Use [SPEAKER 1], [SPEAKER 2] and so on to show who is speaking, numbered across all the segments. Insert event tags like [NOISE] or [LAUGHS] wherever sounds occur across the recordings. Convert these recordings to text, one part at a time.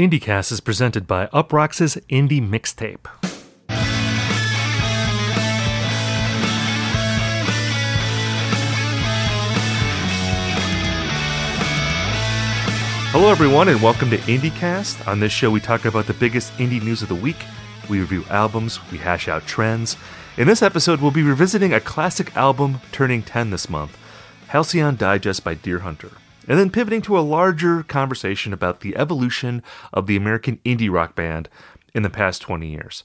[SPEAKER 1] IndieCast is presented by Uproxx's Indie Mixtape. Hello, everyone, and welcome to IndieCast. On this show, we talk about the biggest indie news of the week. We review albums, we hash out trends. In this episode, we'll be revisiting a classic album turning 10 this month Halcyon Digest by Deerhunter and then pivoting to a larger conversation about the evolution of the American indie rock band in the past 20 years.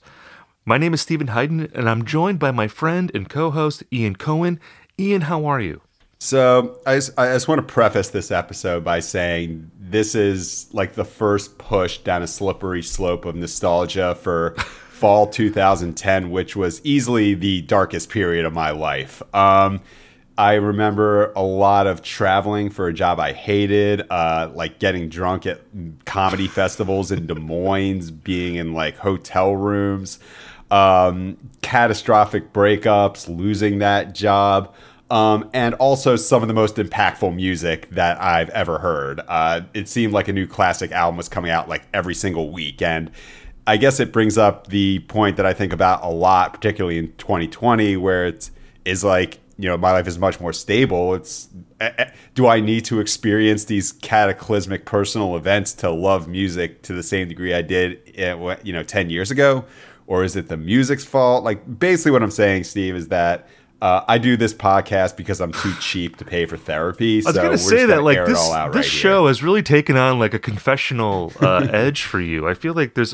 [SPEAKER 1] My name is Steven Hyden, and I'm joined by my friend and co host, Ian Cohen. Ian, how are you?
[SPEAKER 2] So, I just, I just want to preface this episode by saying this is like the first push down a slippery slope of nostalgia for [LAUGHS] fall 2010, which was easily the darkest period of my life. Um, I remember a lot of traveling for a job I hated, uh, like getting drunk at comedy festivals in Des Moines, being in like hotel rooms, um, catastrophic breakups, losing that job. Um, and also some of the most impactful music that I've ever heard. Uh, it seemed like a new classic album was coming out like every single week. And I guess it brings up the point that I think about a lot, particularly in 2020, where it is is like you know my life is much more stable it's eh, eh, do i need to experience these cataclysmic personal events to love music to the same degree i did eh, you know 10 years ago or is it the music's fault like basically what i'm saying steve is that uh, I do this podcast because I'm too cheap to pay for therapy.
[SPEAKER 1] I was so going to say that, like this, this right show here. has really taken on like a confessional uh, [LAUGHS] edge for you. I feel like there's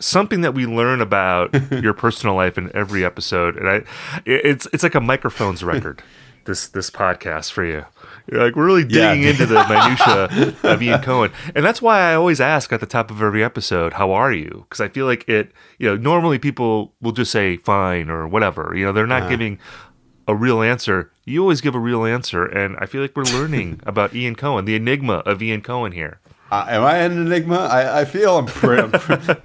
[SPEAKER 1] something that we learn about [LAUGHS] your personal life in every episode, and I, it's it's like a microphones [LAUGHS] record. this this podcast for you. You're like we're really digging yeah. into the [LAUGHS] minutia of Ian Cohen, and that's why I always ask at the top of every episode, "How are you?" Because I feel like it. You know, normally people will just say "fine" or whatever. You know, they're not uh-huh. giving a real answer. You always give a real answer, and I feel like we're learning about Ian Cohen, the enigma of Ian Cohen here.
[SPEAKER 2] Uh, am I an enigma? I, I feel I'm, pre- I'm pre- [LAUGHS]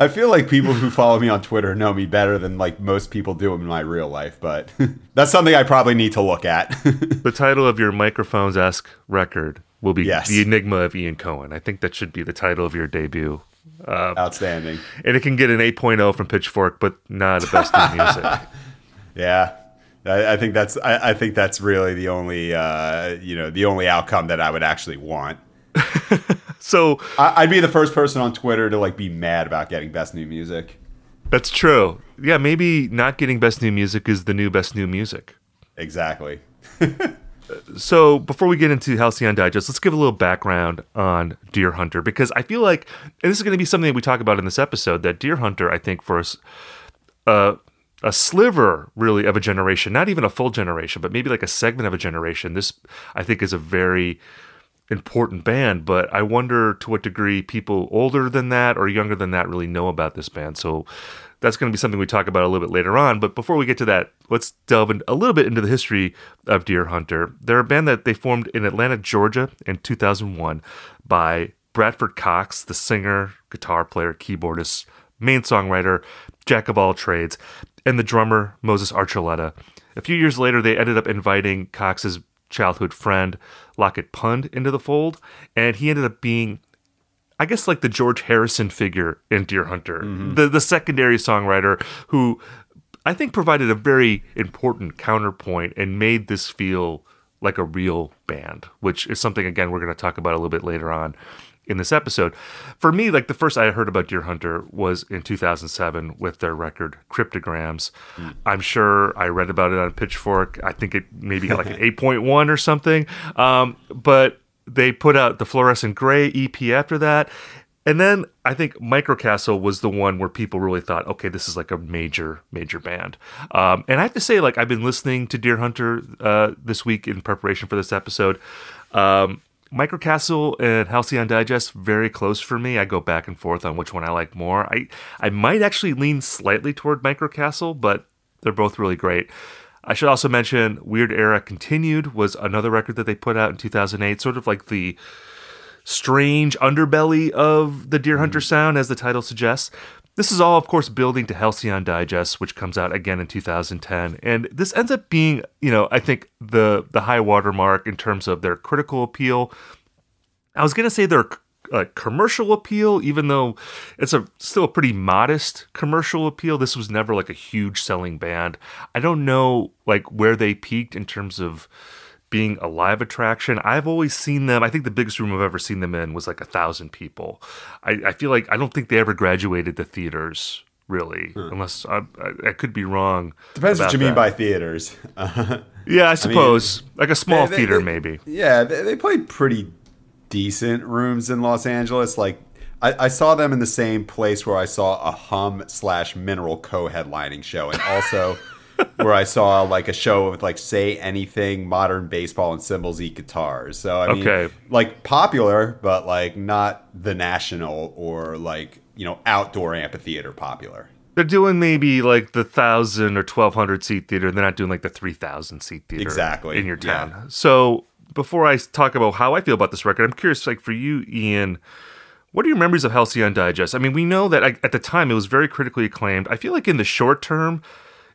[SPEAKER 2] I feel like people who follow me on Twitter know me better than like most people do in my real life, but [LAUGHS] that's something I probably need to look at. [LAUGHS]
[SPEAKER 1] the title of your microphones esque record will be yes. The Enigma of Ian Cohen. I think that should be the title of your debut.
[SPEAKER 2] Uh, Outstanding.
[SPEAKER 1] And it can get an 8.0 from Pitchfork, but not a best new music.
[SPEAKER 2] yeah. I, I think that's I, I, think that's really the only uh, you know the only outcome that I would actually want. [LAUGHS]
[SPEAKER 1] so
[SPEAKER 2] I, would be the first person on Twitter to like be mad about getting best new music.
[SPEAKER 1] That's true. Yeah, maybe not getting best new music is the new best new music.
[SPEAKER 2] Exactly. [LAUGHS]
[SPEAKER 1] so before we get into Halcyon Digest, let's give a little background on Deerhunter because I feel like, and this is going to be something that we talk about in this episode, that Deerhunter, I think, for us, uh, a sliver really of a generation, not even a full generation, but maybe like a segment of a generation. This, I think, is a very important band, but I wonder to what degree people older than that or younger than that really know about this band. So that's going to be something we talk about a little bit later on. But before we get to that, let's delve in a little bit into the history of Deerhunter. They're a band that they formed in Atlanta, Georgia in 2001 by Bradford Cox, the singer, guitar player, keyboardist, main songwriter, jack of all trades, and the drummer, Moses Archuleta. A few years later, they ended up inviting Cox's childhood friend Lockett Pundt into the fold, and he ended up being I guess like the George Harrison figure in Deerhunter, mm-hmm. the the secondary songwriter who I think provided a very important counterpoint and made this feel like a real band, which is something again we're going to talk about a little bit later on in this episode. For me, like the first I heard about Deerhunter was in 2007 with their record Cryptograms. Mm. I'm sure I read about it on Pitchfork. I think it maybe got like an 8.1 or something. Um, but they put out the Fluorescent Gray EP after that. And then I think Microcastle was the one where people really thought, okay, this is like a major, major band. Um, and I have to say, like, I've been listening to Deerhunter uh, this week in preparation for this episode. Um, Microcastle and Halcyon Digest very close for me. I go back and forth on which one I like more. I I might actually lean slightly toward Microcastle, but they're both really great. I should also mention Weird Era Continued was another record that they put out in 2008, sort of like the strange underbelly of the Deerhunter mm. sound, as the title suggests. This is all, of course, building to Halcyon Digest, which comes out again in 2010, and this ends up being, you know, I think the the high watermark in terms of their critical appeal. I was gonna say their like uh, commercial appeal, even though it's a still a pretty modest commercial appeal. This was never like a huge selling band. I don't know like where they peaked in terms of being a live attraction. I've always seen them. I think the biggest room I've ever seen them in was like a thousand people. I, I feel like I don't think they ever graduated the theaters really, hmm. unless I, I, I, could be wrong.
[SPEAKER 2] Depends what you that. mean by theaters. [LAUGHS]
[SPEAKER 1] yeah, I suppose I mean, like a small they, they, theater,
[SPEAKER 2] they,
[SPEAKER 1] maybe.
[SPEAKER 2] Yeah, they, played pretty decent rooms in Los Angeles. Like I, I, saw them in the same place where I saw a Hum slash Mineral co-headlining show, and also. [LAUGHS] where I saw like a show with like say anything, modern baseball, and cymbals eat guitars. So I mean, okay. like popular, but like not the national or like you know outdoor amphitheater popular.
[SPEAKER 1] They're doing maybe like the thousand or twelve hundred seat theater. They're not doing like the three thousand seat theater
[SPEAKER 2] exactly
[SPEAKER 1] in your town. Yeah. So before I talk about how I feel about this record, I'm curious, like for you, Ian. What are your memories of Halcyon Digest? I mean, we know that at the time it was very critically acclaimed. I feel like in the short term,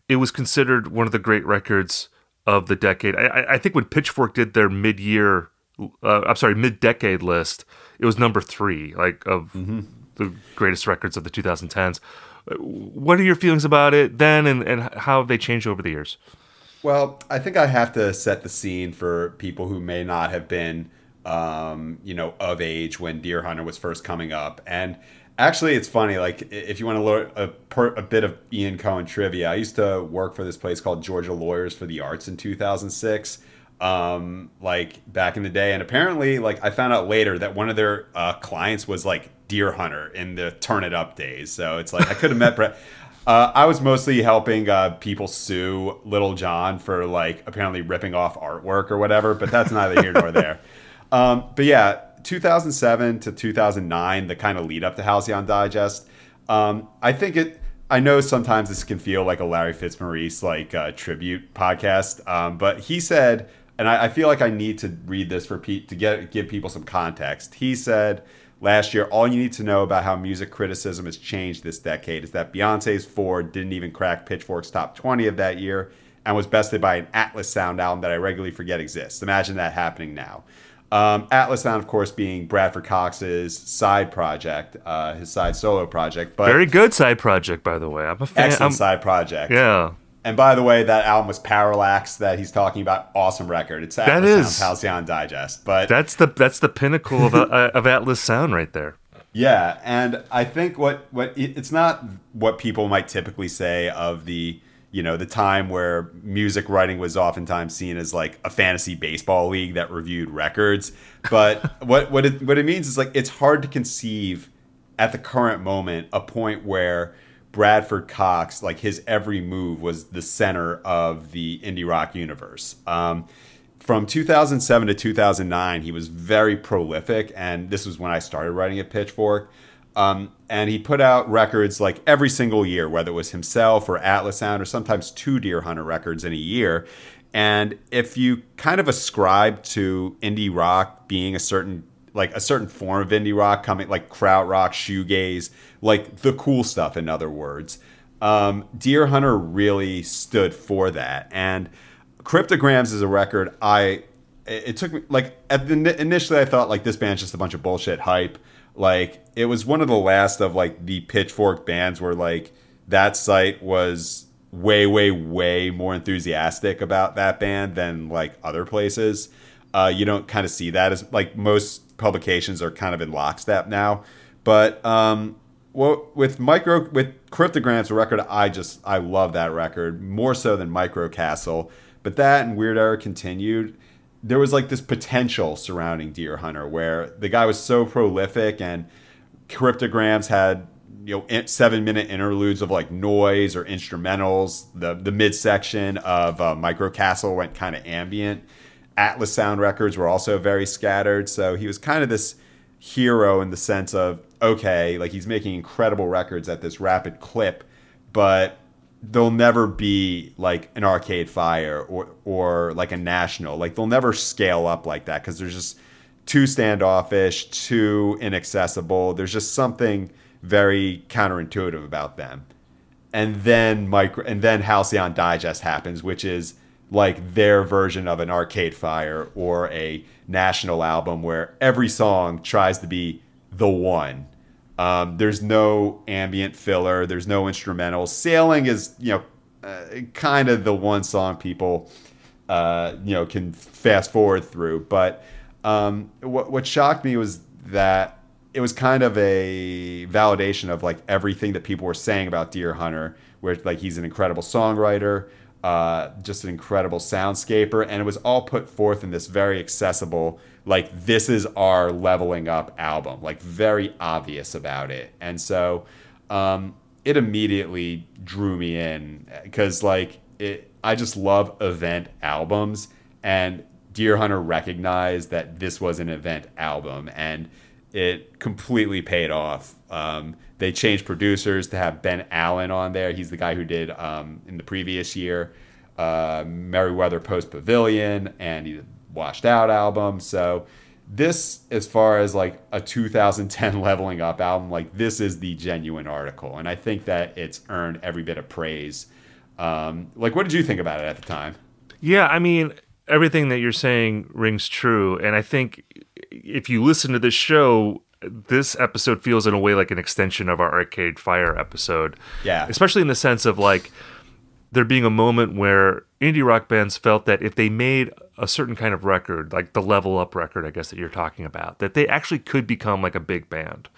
[SPEAKER 1] it was considered one of the great records of the decade. I, I think when Pitchfork did their mid-year, uh, I'm sorry, mid-decade list, it was number three, like of mm-hmm. the greatest records of the 2010s. What are your feelings about it then, and, and how have they changed over the years?
[SPEAKER 2] Well, I think I have to set the scene for people who may not have been, um, you know, of age when Deerhunter was first coming up, and Actually, it's funny. Like, if you want to learn a, per, a bit of Ian Cohen trivia, I used to work for this place called Georgia Lawyers for the Arts in 2006. Um, like back in the day, and apparently, like I found out later that one of their uh, clients was like Deerhunter in the Turn It Up days. So it's like I could have met Brett. [LAUGHS] Uh, I was mostly helping uh, people sue Lil Jon for like apparently ripping off artwork or whatever, but that's neither here nor there. [LAUGHS] Um, but yeah, 2007 to 2009, the kind of lead up to Halcyon Digest, um, I think it. I know sometimes this can feel like a Larry Fitzmaurice like uh, tribute podcast, um, but he said, and I, I, feel like I need to read this for Pete to get give people some context. He said last year, all you need to know about how music criticism has changed this decade is that Beyonce's 4 didn't even crack Pitchfork's top 20 of that year and was bested by an Atlas Sound album that I regularly forget exists. Imagine that happening now. Um, Atlas Sound, of course, being Bradford Cox's side project, uh, his side solo project. But
[SPEAKER 1] very good side project, by the way. I'm a fan.
[SPEAKER 2] Excellent
[SPEAKER 1] I'm,
[SPEAKER 2] side project.
[SPEAKER 1] Yeah.
[SPEAKER 2] And by the way, that album was Parallax that he's talking about. Awesome record. It's Atlas that is Sound, Halcyon Digest. But
[SPEAKER 1] that's the that's the pinnacle of, uh, of Atlas Sound right there.
[SPEAKER 2] Yeah, and I think what what it's not what people might typically say of the you know the time where music writing was oftentimes seen as like a fantasy baseball league that reviewed records. But [LAUGHS] what what it what it means is like it's hard to conceive at the current moment a point where Bradford Cox like his every move was the center of the indie rock universe. Um, from 2007 to 2009 he was very prolific and this was when I started writing at Pitchfork um, and he put out records like every single year, whether it was himself or Atlas Sound or sometimes two Deerhunter records in a year. And if you kind of ascribe to indie rock being a certain like a certain form of indie rock coming like krautrock, shoegaze, like the cool stuff, in other words, um, Deerhunter really stood for that. And Cryptograms is a record I it took me like the, initially I thought like this band's just a bunch of bullshit hype like it was one of the last of like the pitchfork bands where like that site was way way way more enthusiastic about that band than like other places. Uh, you don't kind of see that as like most publications are kind of in lockstep now. But um well with micro with cryptograms record i just i love that record more so than microcastle. But that and weird era continued there was like this potential surrounding Deerhunter where the guy was so prolific and cryptograms had you know seven minute interludes of like noise or instrumentals. The the midsection of uh, Microcastle went kind of ambient. Atlas Sound records were also very scattered, so he was kind of this hero in the sense of okay, like he's making incredible records at this rapid clip, but they'll never be like an Arcade Fire or or like a National. Like they'll never scale up like that because there's just too standoffish, too inaccessible. There's just something very counterintuitive about them. And then micro and then Halcyon Digest happens, which is like their version of an Arcade Fire or a National album where every song tries to be the one. Um, there's no ambient filler. There's no instrumentals. Sailing is, you know, uh, kind of the one song people, uh, you know, can fast forward through. But um, what what shocked me was that it was kind of a validation of like everything that people were saying about Deerhunter, where like he's an incredible songwriter, uh, just an incredible soundscaper, and it was all put forth in this very accessible, like this is our leveling up album, like very obvious about it, and so um, it immediately drew me in because like it, I just love event albums, and Deerhunter recognized that this was an event album, and it completely paid off. Um, they changed producers to have Ben Allen on there. He's the guy who did um, in the previous year uh, Merriweather Post Pavilion and he Washed Out album. So this, as far as like a 2010 [LAUGHS] leveling up album, like this is the genuine article, and I think that it's earned every bit of praise. Um, like, what did you think about it at the time?
[SPEAKER 1] Yeah, I mean, everything that you're saying rings true, and I think if you listen to this show, this episode feels in a way like an extension of our Arcade Fire episode.
[SPEAKER 2] Yeah.
[SPEAKER 1] Especially in the sense of like there being a moment where indie rock bands felt that if they made a certain kind of record, like the level up record, I guess that you're talking about, that they actually could become like a big band.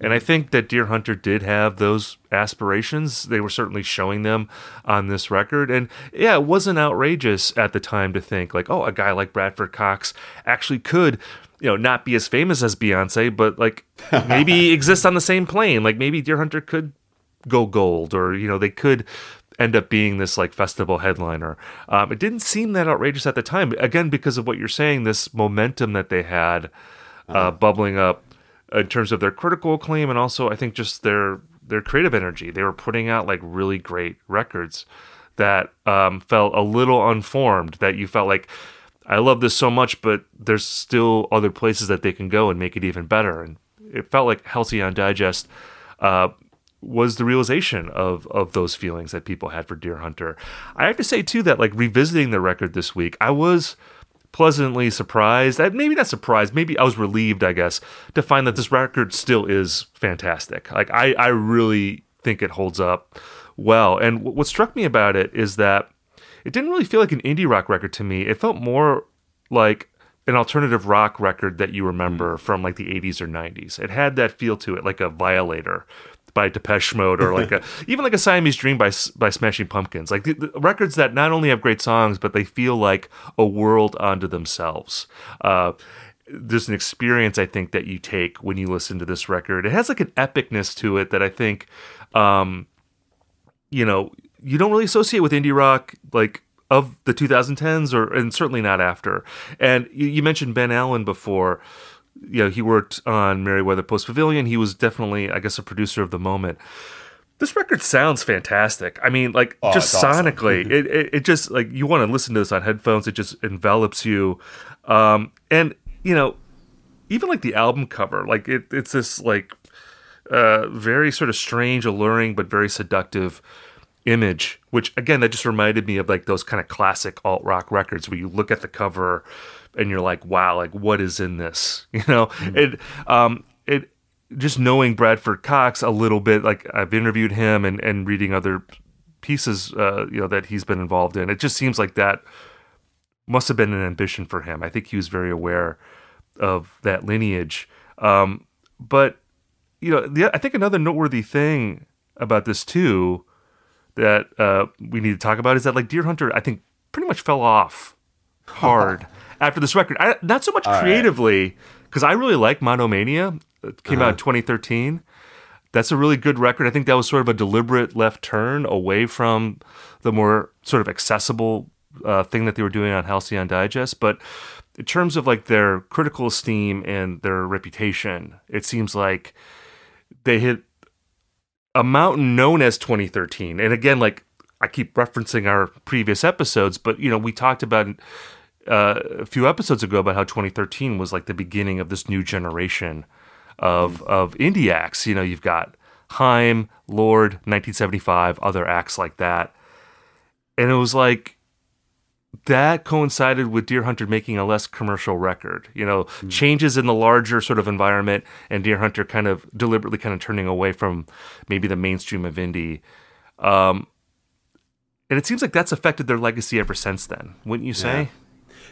[SPEAKER 1] And I think that Deerhunter did have those aspirations. They were certainly showing them on this record. And yeah, it wasn't outrageous at the time to think, like, oh, a guy like Bradford Cox actually could you know, not be as famous as Beyonce, but like maybe [LAUGHS] exist on the same plane. Like maybe Deerhunter could go gold, or you know, they could end up being this like festival headliner. Um, it didn't seem that outrageous at the time, again because of what you're saying, this momentum that they had uh, uh-huh. bubbling up in terms of their critical acclaim, and also I think just their their creative energy. They were putting out like really great records that um, felt a little unformed. That you felt like I love this so much, but there's still other places that they can go and make it even better. And it felt like Halcyon Digest uh, was the realization of of those feelings that people had for Deerhunter. I have to say too that like revisiting the record this week, I was pleasantly surprised. Maybe not surprised. Maybe I was relieved, I guess, to find that this record still is fantastic. Like I, I really think it holds up well. And what struck me about it is that it didn't really feel like an indie rock record to me. It felt more like an alternative rock record that you remember mm. from like the 80s or 90s. It had that feel to it, like a Violator by Depeche Mode or like a [LAUGHS] even like a Siamese Dream by by Smashing Pumpkins. Like the, the records that not only have great songs, but they feel like a world unto themselves. Uh, there's an experience I think that you take when you listen to this record. It has like an epicness to it that I think, um, you know, you don't really associate with indie rock like of the 2010s or and certainly not after. And you, you mentioned Ben Allen before. You know, he worked on Merriweather Post Pavilion. He was definitely, I guess, a producer of the moment. This record sounds fantastic. I mean, like oh, just sonically, awesome. [LAUGHS] it, it, it just like you want to listen to this on headphones. It just envelops you, um, and you know, even like the album cover, like it, it's this like uh, very sort of strange, alluring, but very seductive image, which again, that just reminded me of like those kind of classic alt rock records where you look at the cover and you're like, wow, like what is in this? [LAUGHS] You know, mm-hmm. it, um, it, just knowing Bradford Cox a little bit, like I've interviewed him and, and reading other pieces, uh, you know, that he's been involved in, it just seems like that must have been an ambition for him. I think he was very aware of that lineage. Um, but, you know, the, I think another noteworthy thing about this too that uh, we need to talk about is that like Deerhunter, I think pretty much fell off [LAUGHS] hard after this record. I, not so much All creatively, because right. I really like Monomania. It came uh-huh. out in 2013. That's a really good record. I think that was sort of a deliberate left turn away from the more sort of accessible uh, thing that they were doing on Halcyon Digest. But in terms of like their critical esteem and their reputation, it seems like they hit a mountain known as 2013. And again, like I keep referencing our previous episodes, but you know, we talked about uh, a few episodes ago about how 2013 was like the beginning of this new generation of mm. of indie acts. You know, you've got Haim, Lorde, 1975, other acts like that, and it was like that coincided with Deerhunter making a less commercial record. You know, mm. changes in the larger sort of environment, and Deerhunter kind of deliberately kind of turning away from maybe the mainstream of indie. Um, and it seems like that's affected their legacy ever since then, wouldn't you say?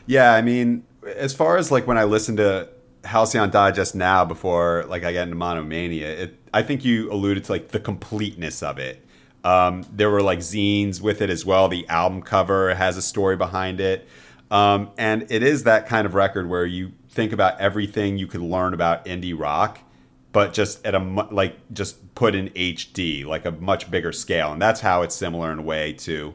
[SPEAKER 2] Yeah, yeah I mean, as far as like when I listen to Halcyon Digest now before like I get into Monomania, it, I think you alluded to like the completeness of it um, there were like zines with it as well. The album cover has a story behind it. Um, and it is that kind of record where you think about everything you could learn about indie rock, but just at a like just put in HD, like a much bigger scale. And that's how it's similar in a way to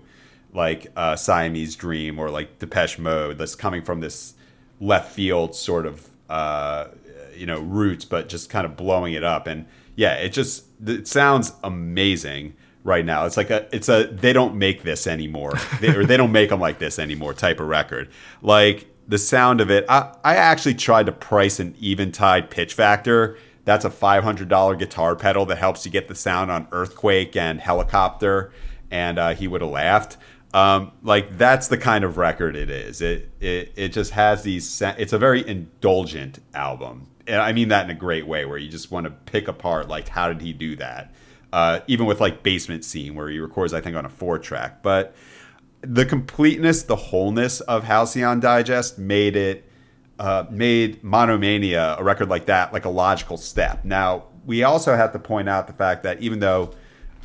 [SPEAKER 2] like uh, Siamese Dream or like Depeche Mode. That's coming from this left field sort of uh, you know roots, but just kind of blowing it up. And yeah, it just it sounds amazing right now. It's like a it's a they don't make this anymore, they, or they don't make them like this anymore type of record. Like the sound of it, I, I actually tried to price an Eventide PitchFactor. That's a five hundred dollar guitar pedal that helps you get the sound on Earthquake and Helicopter, and uh, he would have laughed. Um, like that's the kind of record it is. It it it just has these. It's a very indulgent album, and I mean that in a great way, where you just want to pick apart like how did he do that uh, even with like basement scene where he records i think on a four track. But the completeness the wholeness of halcyon digest made it uh, made monomania a record like that like a logical step. Now we also have to point out the fact that even though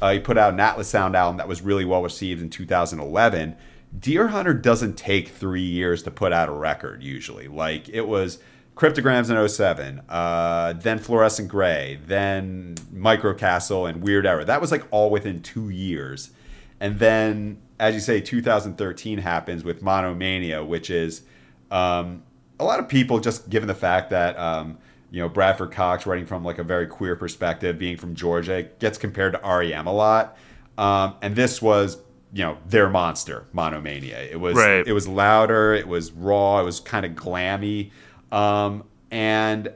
[SPEAKER 2] uh, he put out an atlas sound album that was really well received in 2011 deerhunter doesn't take three years to put out a record usually. Like it was Cryptograms in 07, uh, then Fluorescent Gray, then Microcastle and Weird Era. That was like all within two years. And then, as you say, 2013 happens with Monomania, which is um, a lot of people just given the fact that, um, you know, Bradford Cox writing from like a very queer perspective, being from Georgia, gets compared to REM a lot. Um, and this was you know their monster monomania it was right. it was louder it was raw it was kind of glammy um, and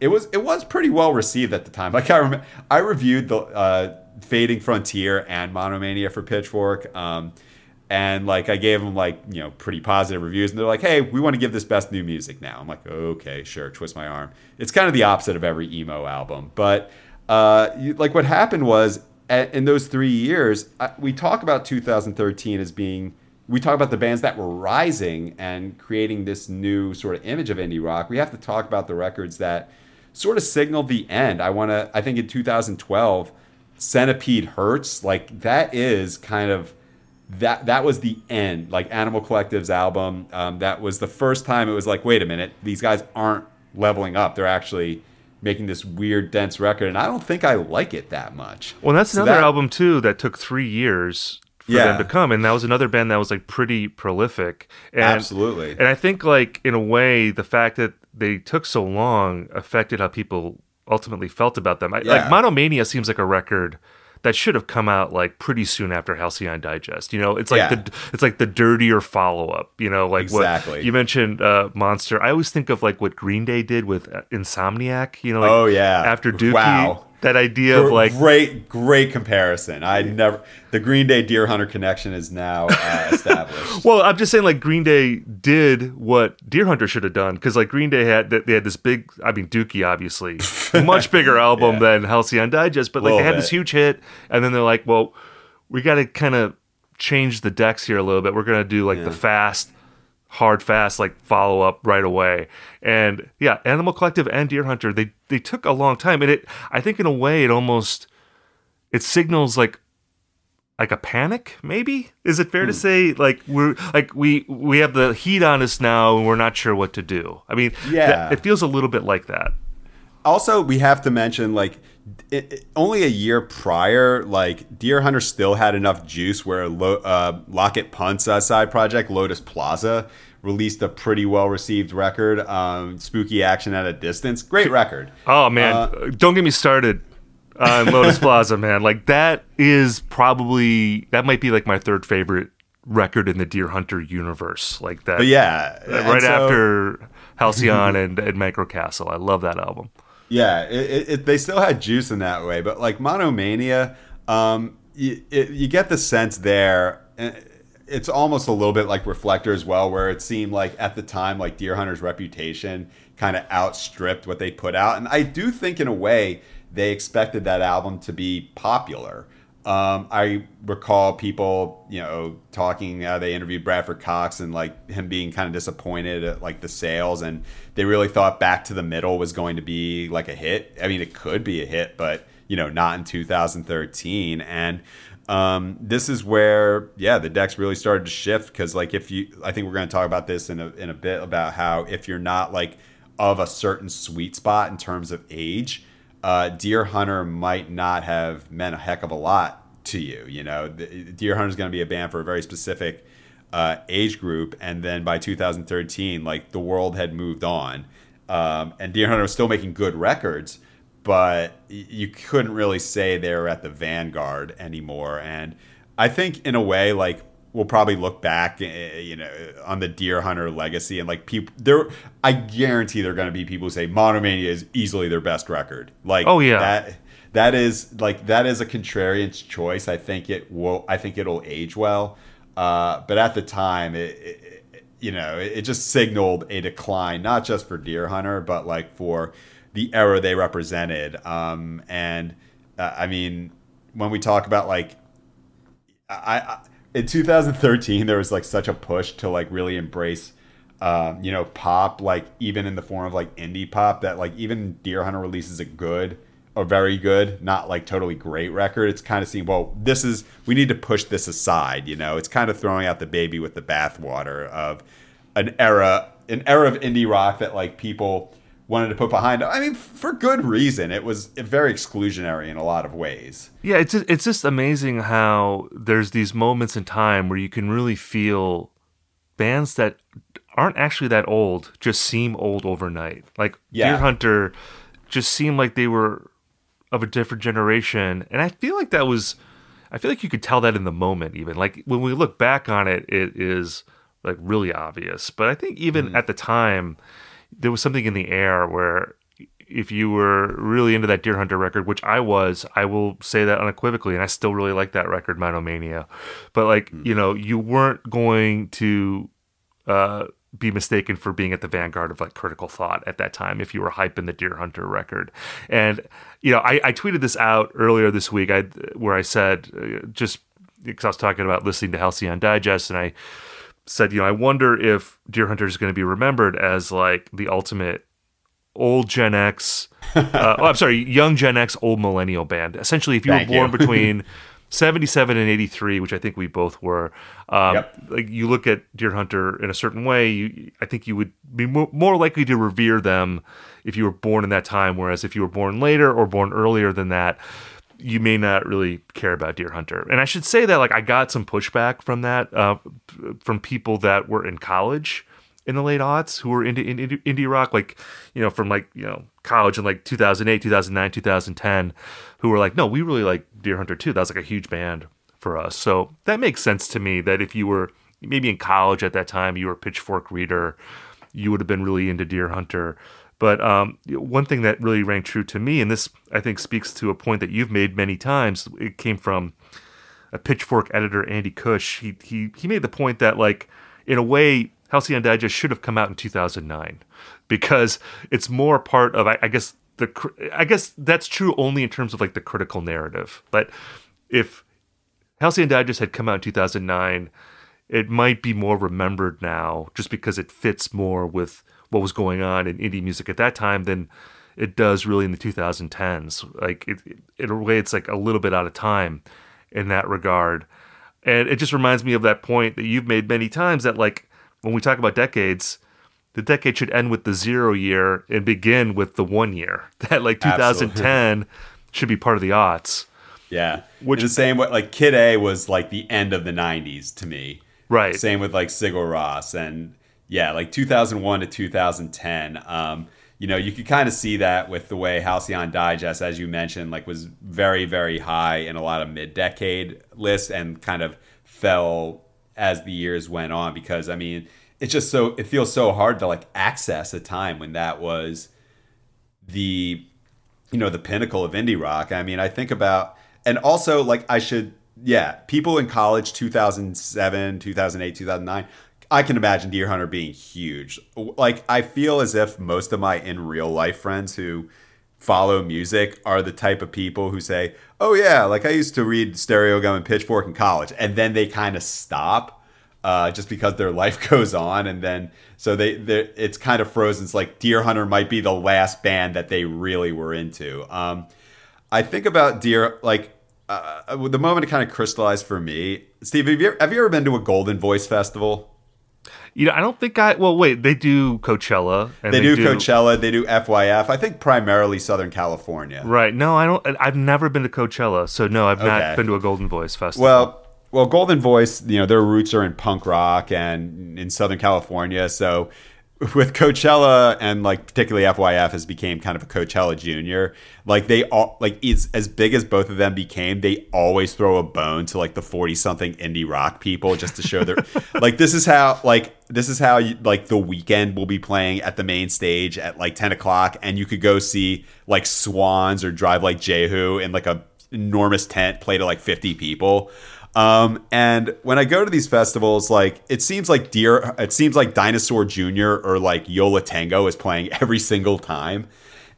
[SPEAKER 2] it was it was pretty well received at the time. Like I remember, I reviewed the uh, Fading Frontier and Monomania for Pitchfork. Um, and like I gave them like you know pretty positive reviews, and they're like, "Hey, we want to give this best new music now." I'm like, "Okay, sure." Twist my arm. It's kind of the opposite of every emo album, but uh, like what happened was at, in those three years, I, we talk about 2013 as being we talk about the bands that were rising and creating this new sort of image of indie rock. We have to talk about the records that sort of signaled the end. I want to, I think in 2012, Centipede Hz, like that is kind of that that was the end like animal collective's album um, that was the first time it was like wait a minute these guys aren't leveling up they're actually making this weird dense record and i don't think i like it that much
[SPEAKER 1] well that's so another that, album too that took three years for yeah. them to come. And that was another band that was like pretty prolific. And,
[SPEAKER 2] Absolutely.
[SPEAKER 1] And I think like in a way, the fact that they took so long affected how people ultimately felt about them. I, yeah. Like Monomania seems like a record that should have come out like pretty soon after Halcyon Digest. You know, it's like yeah. the it's like the dirtier follow up. You know, like exactly. what you mentioned, uh, Monster. I always think of like what Green Day did with uh, Insomniac. You know, like
[SPEAKER 2] oh yeah,
[SPEAKER 1] after Dookie. Wow that idea of like
[SPEAKER 2] great great comparison i never the green day deerhunter connection is now uh, established [LAUGHS]
[SPEAKER 1] well i'm just saying like green day did what deerhunter should have done because like green day had they had this big i mean dookie obviously [LAUGHS] much bigger album yeah. than halcyon digest but like they had bit. this huge hit and then they're like well we got to kind of change the decks here a little bit we're gonna do like yeah. the fast hard fast like follow up right away. And yeah animal collective and deerhunter they they took a long time. And it i think in a way it almost it signals like like a panic maybe? Is it fair hmm. to say like we're like we we have the heat on us now and we're not sure what to do? I mean yeah. it feels a little bit like that
[SPEAKER 2] also we have to mention like it, it, only a year prior, like Deerhunter still had enough juice where Lo, uh, Lockett Pundt's uh, side project, Lotus Plaza, released a pretty well received record. Um, Spooky Action at a Distance, great record.
[SPEAKER 1] Oh man, uh, don't get me started on Lotus [LAUGHS] Plaza, man. Like that is probably that might be like my third favorite record in the Deerhunter universe. Like that,
[SPEAKER 2] but yeah,
[SPEAKER 1] right so, after Halcyon [LAUGHS] and, and Microcastle. I love that album.
[SPEAKER 2] Yeah, it, it, they still had juice in that way, but like Monomania, um, you, you get the sense there. It's almost a little bit like Reflector as well, where it seemed like at the time, like Deerhunter's reputation kind of outstripped what they put out. And I do think, in a way, they expected that album to be popular. Um, I recall people, you know, talking. Uh, they interviewed Bradford Cox and like him being kind of disappointed at like the sales, and they really thought Back to the Middle was going to be like a hit. I mean, it could be a hit, but you know, not in 2013. And um, this is where, yeah, the decks really started to shift because, like, if you, I think we're going to talk about this in a in a bit about how if you're not like of a certain sweet spot in terms of age uh, Deerhunter might not have meant a heck of a lot to you. You know, Deerhunter is going to be a band for a very specific uh, age group, and then by 2013, like the world had moved on, um, and Deerhunter was still making good records, but you couldn't really say they were at the vanguard anymore. And I think, in a way, like we'll probably look back, eh, eh, you know, on the Deerhunter legacy and like people there. I guarantee there are going to be people who say Monomania is easily their best record. Like,
[SPEAKER 1] oh yeah,
[SPEAKER 2] that that is like that is a contrarian's choice. I think it will. I think it'll age well. Uh, but at the time, it, it you know, it, it just signaled a decline, not just for Deerhunter, but like for the era they represented. Um, and uh, I mean, when we talk about like, I, I in 2013 there was like such a push to like really embrace um, you know pop like even in the form of like indie pop that like even deerhunter releases a good or very good not like totally great record. It's kind of seeing well this is we need to push this aside you know? It's kind of throwing out the baby with the bathwater of an era an era of indie rock that like people wanted to put behind. I mean, for good reason. It was very exclusionary in a lot of ways.
[SPEAKER 1] Yeah, it's just, it's just amazing how there's these moments in time where you can really feel bands that aren't actually that old just seem old overnight. Like yeah. Deerhunter just seemed like they were of a different generation, and I feel like that was. I feel like you could tell that in the moment, even like when we look back on it, it is like really obvious. But I think even mm. at the time, there was something in the air where if you were really into that Deerhunter record, which I was, I will say that unequivocally, and I still really like that record, Monomania. But like, mm. you know, you weren't going to uh, be mistaken for being at the vanguard of like critical thought at that time if you were hyping the Deerhunter record. And you know, I, I tweeted this out earlier this week, I where I said uh, just because I was talking about listening to Halcyon Digest, and I said, you know, I wonder if Deerhunter is going to be remembered as like the ultimate old Gen X. [LAUGHS] Uh, oh, I'm sorry, young Gen X, old millennial band. Essentially, if you Thank were born you. [LAUGHS] between 77 and 83, which I think we both were, um, yep. like you look at Deerhunter in a certain way, you, I think you would be more likely to revere them if you were born in that time. Whereas if you were born later or born earlier than that, you may not really care about Deerhunter. And I should say that like I got some pushback from that uh, from people that were in college in the late aughts who were into indie, indie rock, like you know from like you know college in like 2008, 2009, 2010, who were like, no, we really like Deerhunter too. That was like a huge band for us. So that makes sense to me that if you were maybe in college at that time, you were a Pitchfork reader, you would have been really into Deerhunter. But um, one thing that really rang true to me, and this I think speaks to a point that you've made many times, it came from a Pitchfork editor, Andy Cush. He he he made the point that like in a way, Halcyon Digest should have come out in 2009 because it's more part of I, I guess the I guess that's true only in terms of like the critical narrative. But if Halcyon Digest had come out in 2009, it might be more remembered now just because it fits more with what was going on in indie music at that time than it does really in the 2010s. Like it, it, in a way, it's like a little bit out of time in that regard. And it just reminds me of that point that you've made many times that like when we talk about decades, the decade should end with the zero year and begin with the one year. [LAUGHS] That like 2010 Absolutely. should be part of the aughts.
[SPEAKER 2] Yeah, which in the same way, like Kid A was like the end of the 90s to me.
[SPEAKER 1] Right.
[SPEAKER 2] Same with like Sigur Rós and yeah, like 2001 to 2010. Um, you know, you could kind of see that with the way Halcyon Digest, as you mentioned, like was very, very high in a lot of mid-decade lists and kind of fell as the years went on because I mean, it's just so it feels so hard to like access a time when that was the you know the pinnacle of indie rock. I mean, I think about and also like I should yeah, people in college 2007, 2008, 2009, I can imagine Deerhunter being huge. Like I feel as if most of my in real life friends who follow music are the type of people who say, "Oh yeah, like I used to read Stereogum and Pitchfork in college," and then they kind of stop uh, just because their [LAUGHS] life goes on, and then so they it's kind of frozen. It's like Deerhunter might be the last band that they really were into. Um, I think about Deer like uh, the moment it kind of crystallized for me. Steve, have you, ever, have you ever been to a Goldenvoice festival?
[SPEAKER 1] You know, I don't think I. Well, wait, they do Coachella.
[SPEAKER 2] And they, they do, do, Coachella. They do FYF. I think primarily Southern California.
[SPEAKER 1] Right. No, I don't. I've never been to Coachella, so no, I've okay. not been to a Goldenvoice festival.
[SPEAKER 2] Well, well, Goldenvoice, you know, their roots are in punk rock and in Southern California, so with Coachella and like particularly FYF has became kind of a Coachella Junior. Like they all like is as big as both of them became, they always throw a bone to like the forty something indie rock people just to show their [LAUGHS] like this is how like this is how you, like the Weeknd will be playing at the main stage at like ten o'clock, and you could go see like Swans or Drive Like Jehu in like a enormous tent play to like fifty people. Um, and when I go to these festivals, like it seems like Deer, it seems like Dinosaur Jr. or like Yo La Tengo is playing [LAUGHS] every single time.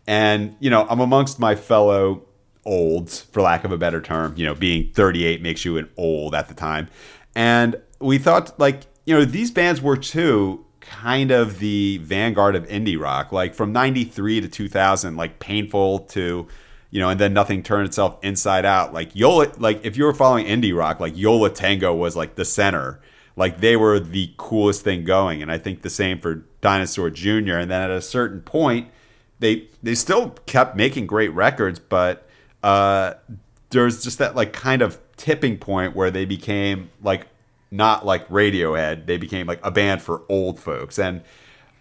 [SPEAKER 2] And you know, I'm amongst my fellow olds, for lack of a better term. You know, being 38 makes you an old at the time. And we thought, like, you know, these bands were too kind of the vanguard of indie rock, like from '93 to 2000, like Painful to you know, and then nothing turned itself inside out. Like Yo La, like if you were following indie rock, like Yo La Tengo was like the center. Like they were the coolest thing going, and I think the same for Dinosaur Jr. And then at a certain point, they they still kept making great records, but uh, there's just that like kind of tipping point where they became like not like Radiohead. They became like a band for old folks, and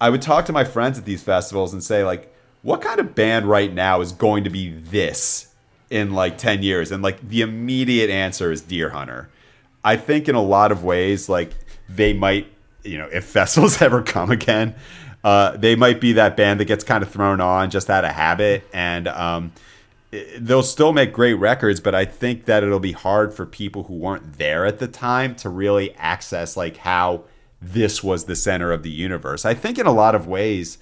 [SPEAKER 2] I would talk to my friends at these festivals and say like what kind of band right now is going to be this in like 10 years? And like the immediate answer is Deerhunter. I think in a lot of ways, like they might, you know, if [LAUGHS] festivals ever come again, uh, they might be that band that gets kind of thrown on just out of habit. And um, they'll still make great records, but I think that it'll be hard for people who weren't there at the time to really access like how this was the center of the universe. I think in a lot of ways,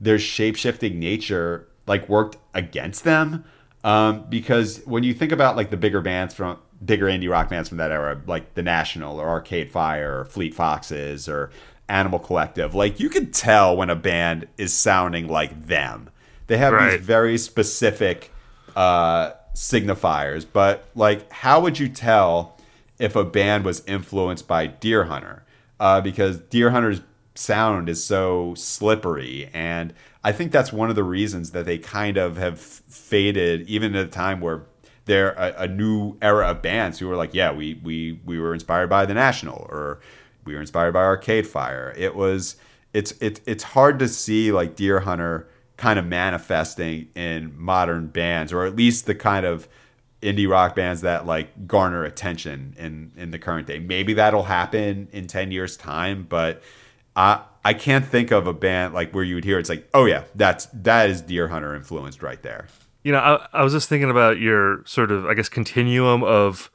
[SPEAKER 2] their shape-shifting nature like worked against them. Um, because when you think about like the bigger bands from bigger indie rock bands from that era like the national or arcade fire or fleet foxes or animal collective like you can tell when a band is sounding like them. They have right. these very specific uh, signifiers but like how would you tell if a band was influenced by deerhunter? Uh, because deerhunter's sound is so slippery. And i think that's one of the reasons that they kind of have faded even at a time where they're a, a, new era of bands who were like yeah we we we were inspired by the national or we were inspired by arcade fire. It was it's it, it's hard to see like deerhunter kind of manifesting in modern bands or at least the kind of indie rock bands that like garner attention in in the current day. Maybe that'll happen in 10 years time but I I can't think of a band like where you would hear it's like, oh yeah, that's that is Deerhunter influenced right there.
[SPEAKER 1] You know, I, I was just thinking about your sort of I guess continuum of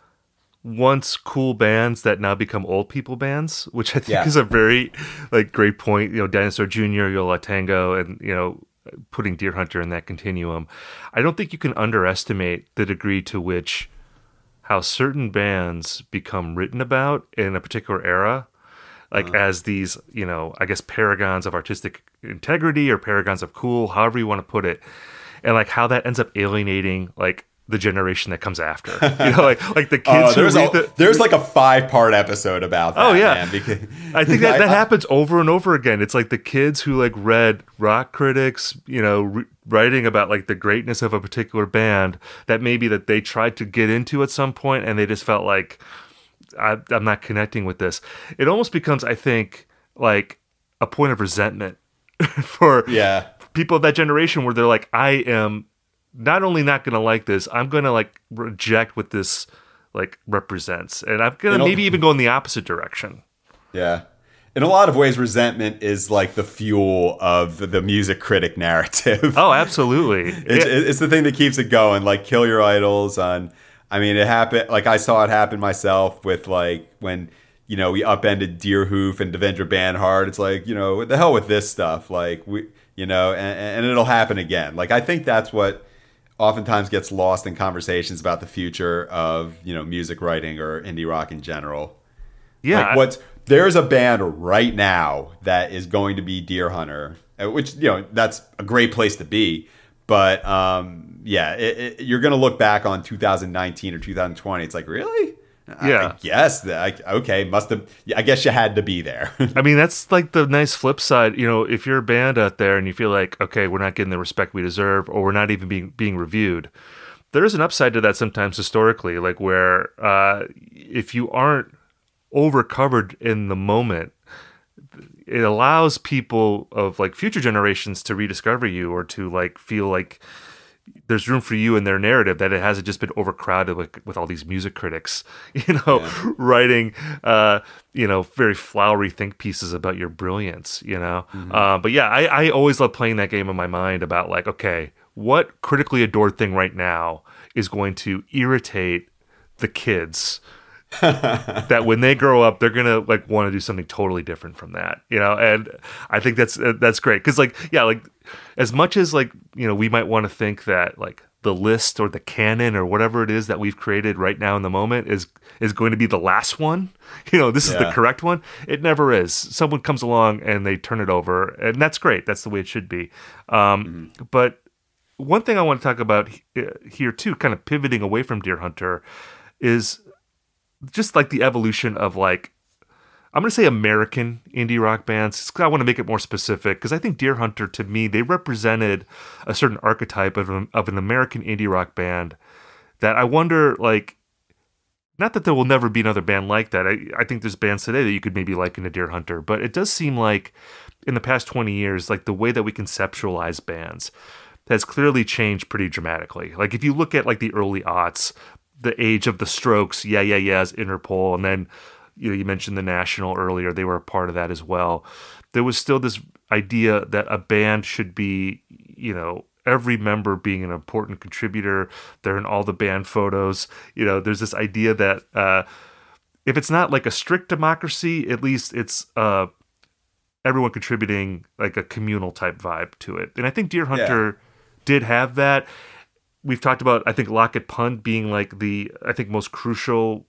[SPEAKER 1] once cool bands that now become old people bands, which I think yeah. is a very like great point. You know, Dinosaur Jr., Yo La Tengo, and you know, putting Deerhunter in that continuum. I don't think you can underestimate the degree to which how certain bands become written about in a particular era like uh, as these you know i guess paragons of artistic integrity or paragons of cool however you want to put it and like how that ends up alienating like the generation that comes after. You know [LAUGHS] like like the kids uh,
[SPEAKER 2] there's,
[SPEAKER 1] a,
[SPEAKER 2] the, there's like a five part episode about that oh yeah. man, because, [LAUGHS]
[SPEAKER 1] i think that, [LAUGHS] that happens over and over again. It's like the kids who like read rock critics you know re- writing about like the greatness of a particular band that maybe that they tried to get into at some point and they just felt like I, I'm not connecting with this. It almost becomes, I think, like a point of resentment [LAUGHS] for
[SPEAKER 2] yeah
[SPEAKER 1] people of that generation where they're like, I am not only not going to like this, I'm going to like reject what this like represents, and I'm going to maybe even go in the opposite direction.
[SPEAKER 2] Yeah. In a lot of ways, resentment is like the fuel of the, music critic narrative.
[SPEAKER 1] Oh, absolutely. [LAUGHS]
[SPEAKER 2] it's, yeah. it's the thing that keeps it going. Like, kill your idols on I mean, it happened. Like I saw it happen myself with like when you know we upended Deerhoof and Devendra Banhart. It's like you know, what the hell with this stuff. Like we, you know, and, and it'll happen again. Like I think that's what oftentimes gets lost in conversations about the future of you know music writing or indie rock in general.
[SPEAKER 1] Yeah,
[SPEAKER 2] like what's there's a band right now that is going to be Deerhunter, uh, which you know that's a great place to be. But um, yeah, it, it, you're going to look back on 2019 or 2020. It's like really.
[SPEAKER 1] Yeah.
[SPEAKER 2] Yes. okay. Must have. I guess you had to be there. [LAUGHS]
[SPEAKER 1] I mean, that's like the nice flip side. You know, if you're a band out there and you feel like, okay, we're not getting the respect we deserve, or we're not even being being reviewed, there is an upside to that sometimes historically. Like where uh, if you aren't over covered in the moment, it allows people of like future generations to rediscover you or to like feel like there's room for you in their narrative that it hasn't just been overcrowded with, with all these music critics, [LAUGHS] you know, yeah. writing, uh, you know, very flowery think pieces about your brilliance, you know. Mm-hmm. Uh, but yeah, I, I always love playing that game in my mind about like, okay, what critically adored thing right now is going to irritate the kids [LAUGHS] that when they grow up they're gonna like want to do something totally different from that you know and i think that's that's great because like yeah like as much as like you know we might want to think that like the list or the canon or whatever it is that we've created right now in the moment is is going to be the last one [LAUGHS] you know this yeah. is the correct one it never is someone comes along and they turn it over and that's great that's the way it should be um, mm-hmm. but one thing i want to talk about uh, here too kind of pivoting away from Deerhunter, is just like the evolution of like I'm going to say American indie rock bands. I want to make it more specific because I think Deerhunter to me they represented a certain archetype of, of an American indie rock band that I wonder like not that there will never be another band like that. I, I think there's bands today that you could maybe liken to a Deerhunter, but it does seem like in the past 20 years like the way that we conceptualize bands has clearly changed pretty dramatically. Like if you look at like the early aughts, the age of the Strokes, yeah, yeah, yeahs, Interpol, and then you know you mentioned the National earlier; they were a part of that as well. There was still this idea that a band should be, you know, every member being an important contributor. They're in all the band photos. You know, there's this idea that uh, if it's not like a strict democracy, at least it's uh, everyone contributing like a communal type vibe to it. And I think Deerhunter yeah. did have that we've talked about I think Lockett Pundt being like the I think most crucial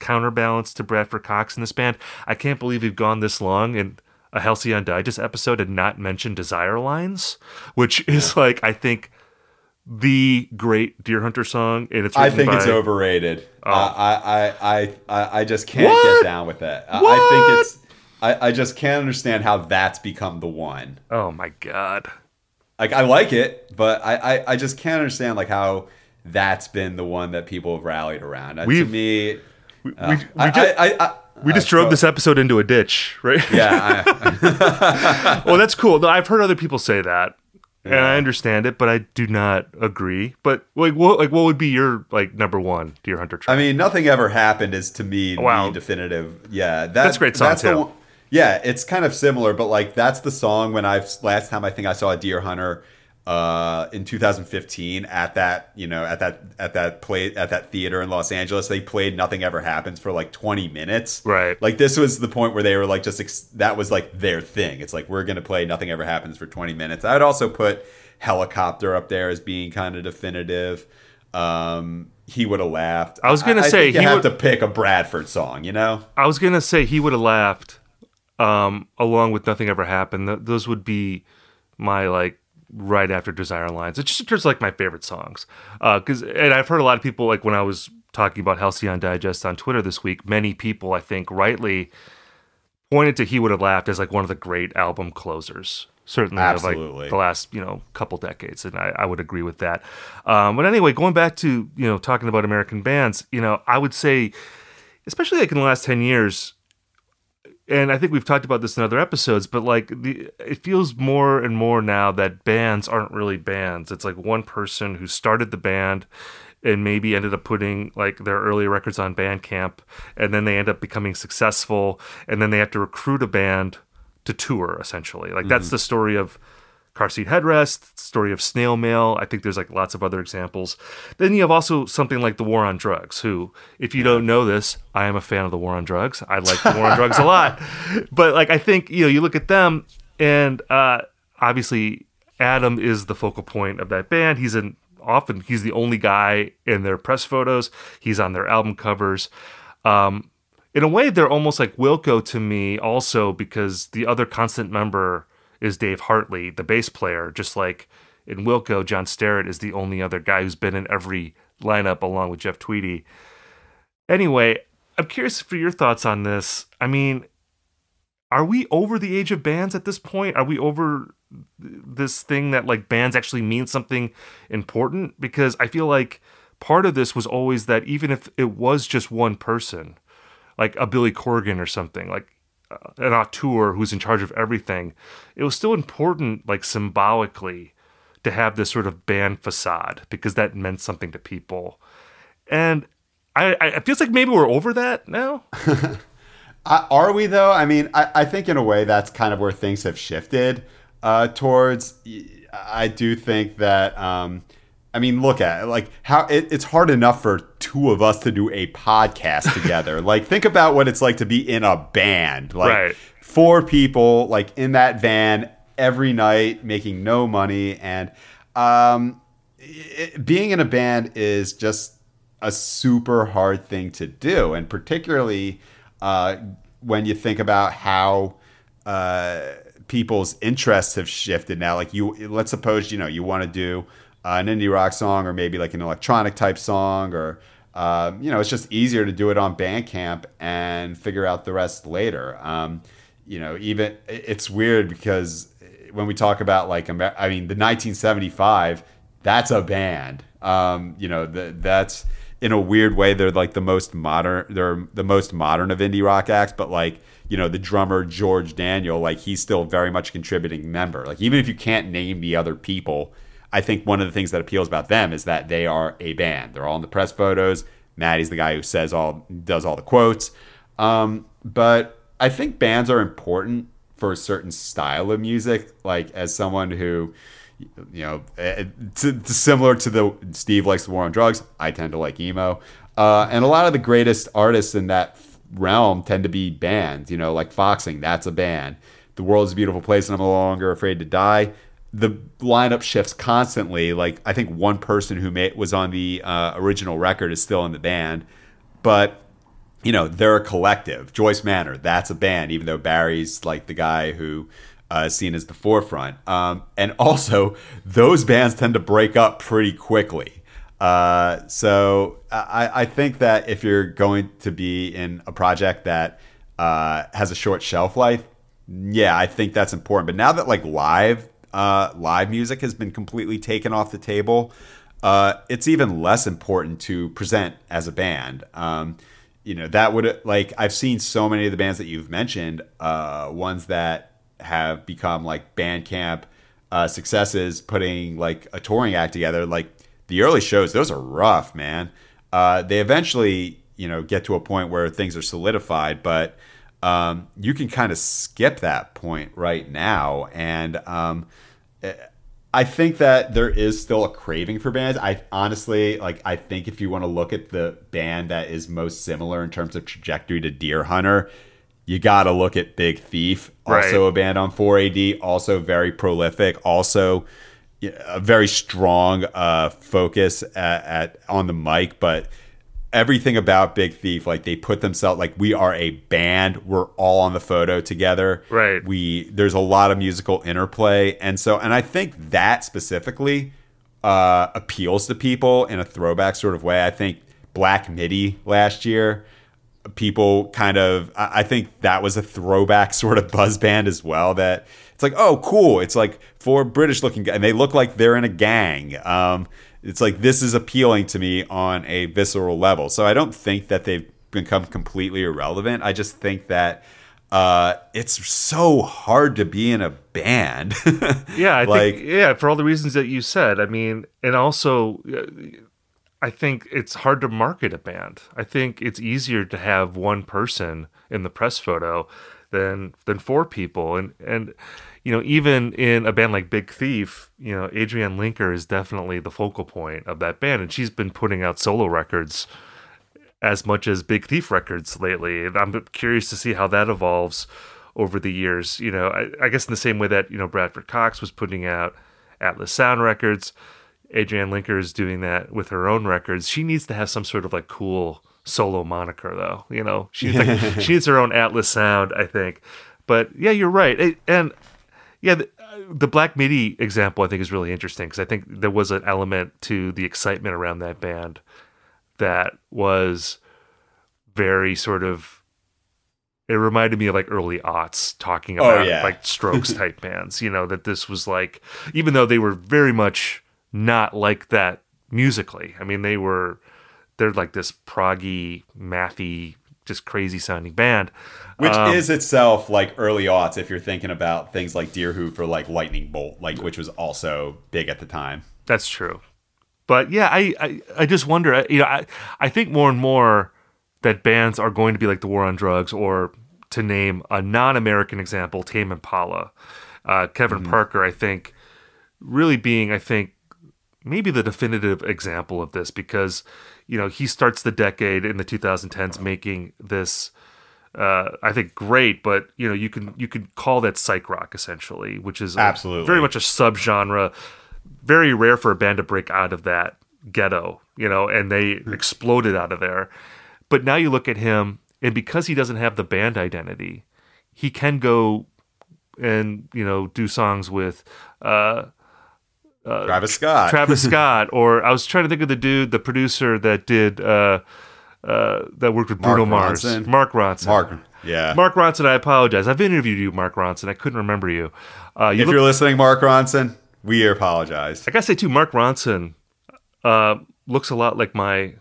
[SPEAKER 1] counterbalance to Bradford Cox in this band. I can't believe we've gone this long in a Halcyon Digest episode and not mentioned Desire Lines, which is yeah. like I think the great Deerhunter song, and it's.
[SPEAKER 2] I think
[SPEAKER 1] by,
[SPEAKER 2] it's overrated. Oh. I, I I I just can't what? get down with it. What? I think it's. I, I just can't understand how that's become the one.
[SPEAKER 1] Oh my god!
[SPEAKER 2] like I like it, but I, I, I just can't understand like how that's been the one that people have rallied around. Uh, to me, we, uh, we, we,
[SPEAKER 1] I,
[SPEAKER 2] just,
[SPEAKER 1] I, I, we just drove this episode into a ditch, right?
[SPEAKER 2] Yeah. [LAUGHS]
[SPEAKER 1] well, that's cool. I've heard other people say that, yeah. and I understand it, but I do not agree. But like, what like what would be your like number one Deerhunter track?
[SPEAKER 2] I mean, nothing ever happened is to me wow. definitive. Yeah, that,
[SPEAKER 1] that's great song that's too. One,
[SPEAKER 2] yeah, it's kind of similar, but like that's the song when I've last time I think I saw a Deerhunter uh, in 2015 at that you know at that at that play at that theater in Los Angeles. They played Nothing Ever Happens for like 20 minutes.
[SPEAKER 1] Right.
[SPEAKER 2] Like this was the point where they were like just ex- that was like their thing. It's like we're gonna play Nothing Ever Happens for 20 minutes. I'd also put Helicopter up there as being kind of definitive. Um, he would have laughed.
[SPEAKER 1] I was gonna
[SPEAKER 2] I,
[SPEAKER 1] say
[SPEAKER 2] I
[SPEAKER 1] he
[SPEAKER 2] have
[SPEAKER 1] would
[SPEAKER 2] to pick a Bradford song. You know.
[SPEAKER 1] I was gonna say he would have laughed um, along with Nothing Ever Happened. Th- those would be my like right after Desire Lines. It's just, just like my favorite songs. Because uh, and I've heard a lot of people like when I was talking about Halcyon Digest on Twitter this week. Many people I think rightly pointed to He Would Have Laughed as like one of the great album closers. Certainly, Absolutely. of like the last you know couple decades, and I, I would agree with that. Um, but anyway, going back to you know talking about American bands, you know I would say, especially like in the last ten years, and I think we've talked about this in other episodes, but like the it feels more and more now that bands aren't really bands. It's like one person who started the band and maybe ended up putting like their early records on Bandcamp, and then they end up becoming successful, and then they have to recruit a band to tour essentially. Like mm-hmm. that's the story of car seat headrest, story of snail mail. I think there's like lots of other examples. Then you have also something like the war on drugs, who, if you don't know this, I am a fan of the war on drugs. I like the war on drugs a lot. [LAUGHS] But like I think, you know, you look at them and uh obviously Adam is the focal point of that band. He's an often he's the only guy in their press photos. He's on their album covers. Um in a way they're almost like Wilco to me also because the other constant member is Dave Hartley, the bass player, just like in Wilco, John Stirratt is the only other guy who's been in every lineup along with Jeff Tweedy. Anyway, I'm curious for your thoughts on this. I mean, are we over the age of bands at this point? Are we over this thing that like bands actually mean something important? Because I feel like part of this was always that even if it was just one person, like a Billy Corgan or something, like an auteur who's in charge of everything, it was still important, like symbolically, to have this sort of band facade because that meant something to people. And I, I it feels like maybe we're over that now. [LAUGHS]
[SPEAKER 2] Uh, are we though? I mean, I, I think in a way that's kind of where things have shifted uh, towards. I do think that. Um, I mean, look at it. like how it, it's hard enough for two of us to do a podcast [LAUGHS] together. like, think about what it's like to be in a band. Like,
[SPEAKER 1] Right.
[SPEAKER 2] four people, like in that van every night, making no money, and um, it, being in a band is just a super hard thing to do, and particularly uh, when you think about how uh, people's interests have shifted now. Like you, let's suppose you know you want to do uh, an indie rock song or maybe like an electronic type song, or uh, you know it's just easier to do it on Bandcamp and figure out the rest later. Um, you know, even it's weird because when we talk about like I mean the 1975, that's a band. Um, you know, the, that's in a weird way they're like the most modern they're the most modern of indie rock acts but like you know the drummer george daniel like he's still very much contributing member like even if you can't name the other people i think one of the things that appeals about them is that they are a band they're all in the press photos Matty's the guy who says all does all the quotes um, but i think bands are important for a certain style of music like as someone who you know, eh, to, to similar to the Steve likes the war on drugs. I tend to like emo, uh, and a lot of the greatest artists in that realm tend to be bands. You know, like Foxing, that's a band. The world is a beautiful place, and I'm no longer afraid to die. The lineup shifts constantly. Like I think one person who was on the uh, original record is still in the band, but you know they're a collective. Joyce Manor, that's a band, even though Barry's like the guy who uh, seen as the forefront. Um, and also, those bands tend to break up pretty quickly. Uh, so I, I think that if you're going to be in a project that uh, has a short shelf life, yeah, I think that's important. But now that like live uh, live music has been completely taken off the table, uh, it's even less important to present as a band. Um, you know that would like I've seen so many of the bands that you've mentioned, uh, ones that have become like Bandcamp uh, successes, putting like a touring act together. Like the early shows, those are rough, man. Uh, they eventually, you know, get to a point where things are solidified, but um, you can kind of skip that point right now. And um, I think that there is still a craving for bands. I honestly like. I think if you want to look at the band that is most similar in terms of trajectory to Deerhunter, you got to look at Big Thief, also
[SPEAKER 1] Right.
[SPEAKER 2] a band on 4AD, also very prolific, also a very strong uh, focus at, at on the mic, but everything about Big Thief, like they put themselves like we are a band. We're all on the photo together.
[SPEAKER 1] Right.
[SPEAKER 2] We there's a lot of musical interplay, and so and I think that specifically uh, appeals to people in a throwback sort of way. I think Black Midi last year people kind of I I think that was a throwback [LAUGHS] sort of buzz band as well that it's like oh cool it's like four british looking guys and they look like they're in a gang um it's like this is appealing to me on a visceral level. So i don't think that they've become completely irrelevant. I just think that uh it's so hard to be in a band. [LAUGHS]
[SPEAKER 1] Yeah, I
[SPEAKER 2] like
[SPEAKER 1] think yeah, for all the reasons that you said. I mean, and also uh, I think it's hard to market a band. I think it's easier to have one person in the press photo than than four people. And and you know, even in a band like Big Thief, you know, Adrienne Lenker is definitely the focal point of that band, and she's been putting out solo records as much as Big Thief records lately. And I'm curious to see how that evolves over the years. You know, I, I guess in the same way that you know Bradford Cox was putting out Atlas Sound records. Adrienne Lenker is doing that with her own records. She needs to have some sort of like cool solo moniker, though. You know, she needs, like, [LAUGHS] she needs her own Atlas sound, I think. But yeah, you're right. And yeah, the, the, Black MIDI example I think is really interesting because I think there was an element to the excitement around that band that was very sort of. It reminded me of like early aughts talking
[SPEAKER 2] Oh,
[SPEAKER 1] about
[SPEAKER 2] yeah.
[SPEAKER 1] like Strokes [LAUGHS] type bands. You know that this was like, even though they were very much not like that musically. I mean, they were they're like this proggy, mathy, just crazy sounding band.
[SPEAKER 2] Which
[SPEAKER 1] Um,
[SPEAKER 2] is itself like early aughts if you're thinking about things like Deerhoof or like Lightning Bolt, like which was also big at the time.
[SPEAKER 1] That's true. But yeah, I, I, I just wonder, you know, I, I think more and more that bands are going to be like the War on Drugs, or to name a non American example, Tame Impala. Uh, Kevin Parker, I think, really being, I think, maybe the definitive example of this because, you know, he starts the decade in the 2010s making this. Uh, I think great, but you know you can you can call that psych rock essentially, which is a-
[SPEAKER 2] Absolutely.
[SPEAKER 1] very much a subgenre very rare for a band to break out of that ghetto, you know, and they exploded out of there. But now you look at him, and because he doesn't have the band identity, he can go and you know do songs with uh,
[SPEAKER 2] Travis Scott.
[SPEAKER 1] Travis [LAUGHS] Scott, or I was trying to think of the dude, the producer that did uh, uh, that worked with Bruno Mars,
[SPEAKER 2] Ronson.
[SPEAKER 1] Mark Ronson.
[SPEAKER 2] Mark. Yeah.
[SPEAKER 1] Mark Ronson, I apologize. I've interviewed you, Mark Ronson. I couldn't remember you. Uh, you
[SPEAKER 2] if
[SPEAKER 1] look
[SPEAKER 2] you're listening, Mark Ronson, we apologize.
[SPEAKER 1] I gotta say too, Mark Ronson uh, looks a lot like my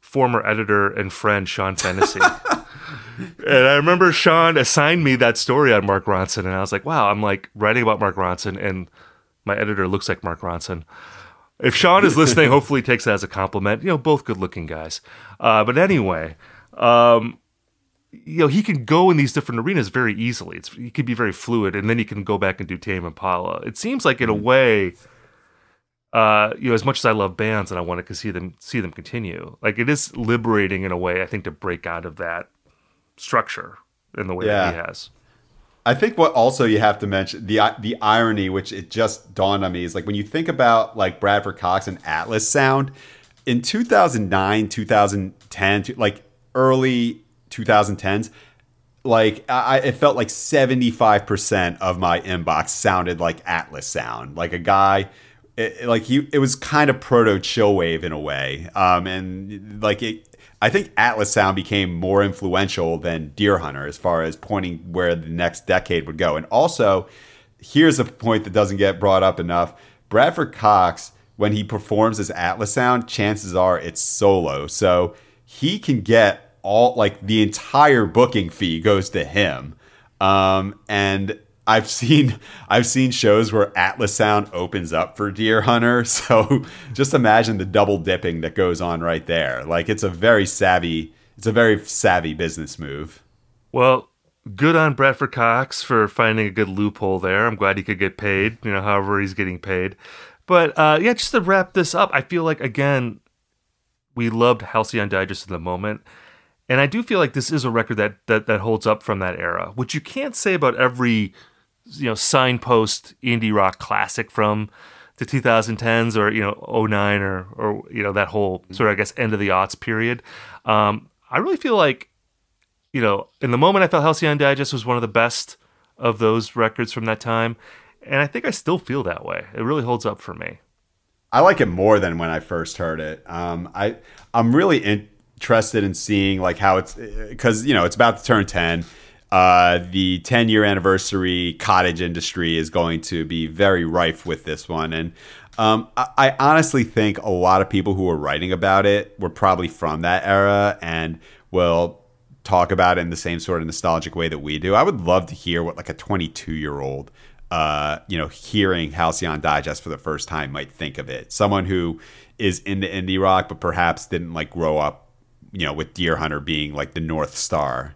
[SPEAKER 1] former editor and friend Sean Fennessey. [LAUGHS] and I remember Sean assigned me that story on Mark Ronson, and I was like, wow, I'm like writing about Mark Ronson, and my editor looks like Mark Ronson. If Sean is listening, [LAUGHS] hopefully he takes that as a compliment. You know, both good looking guys. Uh, but anyway, um, you know, he can go in these different arenas very easily. It's he can be very fluid, and then he can go back and do Tame Impala. It seems like in a way, uh, you know, as much as I love bands and I want to see them see them continue, like it is liberating in a way. I think to break out of that structure in the way that he has.
[SPEAKER 2] I think what also you have to mention the the irony, which it just dawned on me, is like when you think about like Bradford Cox and Atlas Sound in 2009, 2010, like early 2010s, like I, it felt like 75% of my inbox sounded like Atlas Sound, like a guy. It, like he, it was kind of proto chillwave in a way, um, and like it, I think Atlas Sound became more influential than Deerhunter as far as pointing where the next decade would go. And also, here's a point that doesn't get brought up enough: Bradford Cox, when he performs as Atlas Sound, chances are it's solo, so he can get all like the entire booking fee goes to him. Um, and I've seen I've seen shows where Atlas Sound opens up for Deerhunter. [LAUGHS] So just imagine the double dipping that goes on right there. Like it's a very savvy it's a very savvy business move.
[SPEAKER 1] Well, good on Bradford Cox for finding a good loophole there. I'm glad he could get paid, you know, however he's getting paid. But uh, yeah, just to wrap this up, I feel like again, we loved Halcyon Digest in the moment. And I do feel like this is a record that, that that holds up from that era, which you can't say about every you know signpost indie rock classic from the 2010s or you know 09 or or you know that whole sort of I guess end of the aughts period. Um, I really feel like you know, in the moment, I felt Halcyon Digest was one of the best of those records from that time, and I think I still feel that way. It really holds up for me.
[SPEAKER 2] I like it more than when I first heard it. Um, I I'm really interested in seeing like how it's because you know it's about to turn ten. Uh, the 10 year anniversary cottage industry is going to be very rife with this one, and um, I, I honestly think a lot of people who were writing about it were probably from that era and will talk about it in the same sort of nostalgic way that we do. I would love to hear what like a 22 year old uh, you know, hearing Halcyon Digest for the first time might think of it. Someone who is into indie rock, but perhaps didn't like grow up, you know, with Deerhunter being like the North Star.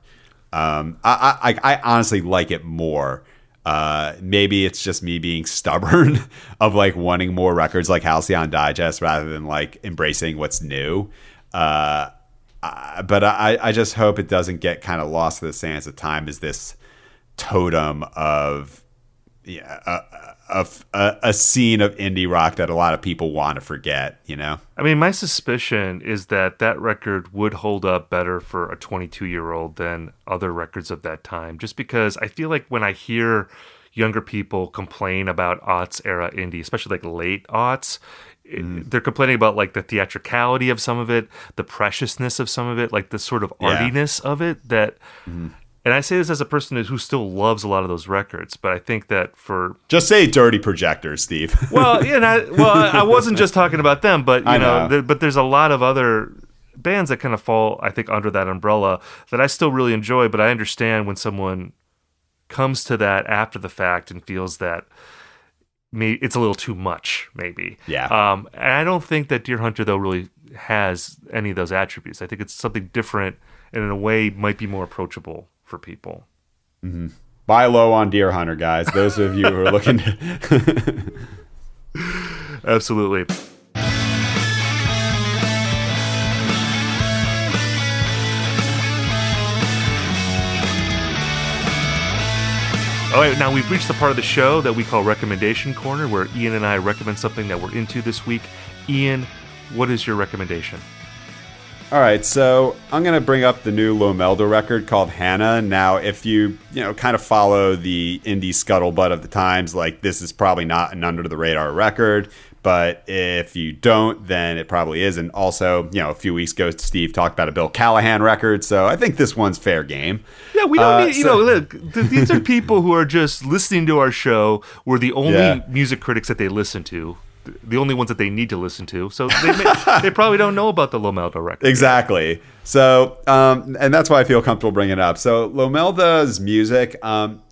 [SPEAKER 2] Um, I, I I honestly like it more. Uh, maybe it's just me being [LAUGHS] stubborn of like wanting more records like Halcyon Digest rather than like embracing what's new. Uh, but I, I just hope it doesn't get kind of lost to the sands of time as this totem of yeah, a, a, a, scene of indie rock that a lot of people want to forget, you know?
[SPEAKER 1] I mean, my suspicion is that that record would hold up better for a 22 year old than other records of that time, just because I feel like when I hear younger people complain about aughts era indie, especially like late aughts, Mm. they're complaining about like the theatricality of some of it, the preciousness of some of it, like the sort of artiness yeah. of it that mm. And I say this as a person who still loves a lot of those records, but I think that for
[SPEAKER 2] just say dirty projectors, Steve. [LAUGHS]
[SPEAKER 1] well, yeah, I, well, I wasn't just talking about them, but you know, know. but there's a lot of other bands that kind of fall, I think, under that umbrella that I still really enjoy. But I understand when someone comes to that after the fact and feels that me it's a little too much, maybe.
[SPEAKER 2] Yeah.
[SPEAKER 1] Um, and I don't think that Deerhunter though really has any of those attributes. I think it's something different, and in a way, might be more approachable for people.
[SPEAKER 2] Mm-hmm. Buy low on Deerhunter, guys. Those of you who are looking. To [LAUGHS]
[SPEAKER 1] Absolutely. All right, now we've reached the part of the show that we call Recommendation Corner, where Ian and I recommend something that we're into this week. Ian, what is your recommendation?
[SPEAKER 2] All right, so I'm going to bring up the new Lomelda record called Hannah. Now, if you, you know, kind of follow the indie scuttlebutt of the times, like this is probably not an under the radar record. But if you don't, then it probably is. And also, you know, a few weeks ago, Steve talked about a Bill Callahan record, so I think this one's fair game.
[SPEAKER 1] Yeah, we don't uh, need, you so, know, look, th- these are people who are just listening to our show. We're the only yeah. music critics that they listen to the only ones that they need to listen to. So they, may, [LAUGHS] they probably don't know about the Lomelda record.
[SPEAKER 2] Exactly. So, um, and that's why I feel comfortable bringing it up. So Lomelda's music, um,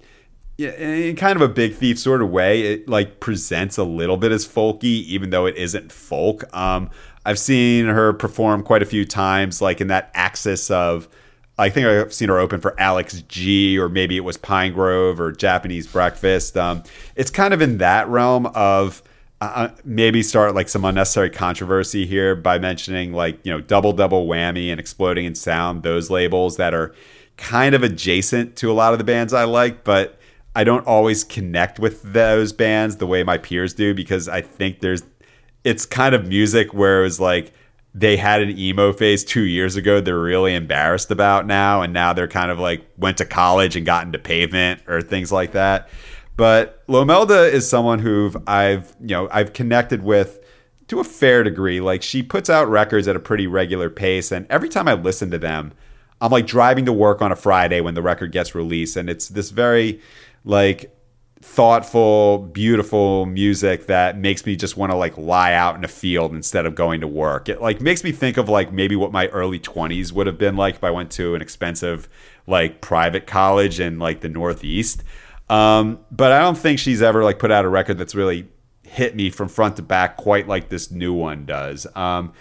[SPEAKER 2] in kind of a big thief sort of way, it like presents a little bit as folky, even though it isn't folk. Um, I've seen her perform quite a few times, like in that axis of. I think I've seen her open for Alex G, or maybe it was Pinegrove or Japanese Breakfast. Um, it's kind of in that realm of uh, maybe start like some unnecessary controversy here by mentioning like you know double double whammy and exploding in sound, those labels that are kind of adjacent to a lot of the bands I like, but I don't always connect with those bands the way my peers do because I think there's it's kind of music where it was like they had an emo phase two years ago they're really embarrassed about now and now they're kind of like went to college and got into pavement or things like that but lomelda is someone who i've you know i've connected with to a fair degree like she puts out records at a pretty regular pace and every time i listen to them i'm like driving to work on a friday when the record gets released and it's this very like thoughtful, beautiful music that makes me just want to like lie out in a field instead of going to work. It like makes me think of like maybe what my early 20s would have been like if I went to an expensive like private college in like the Northeast. Um, but I don't think she's ever like put out a record that's really hit me from front to back quite like this new one does. Um,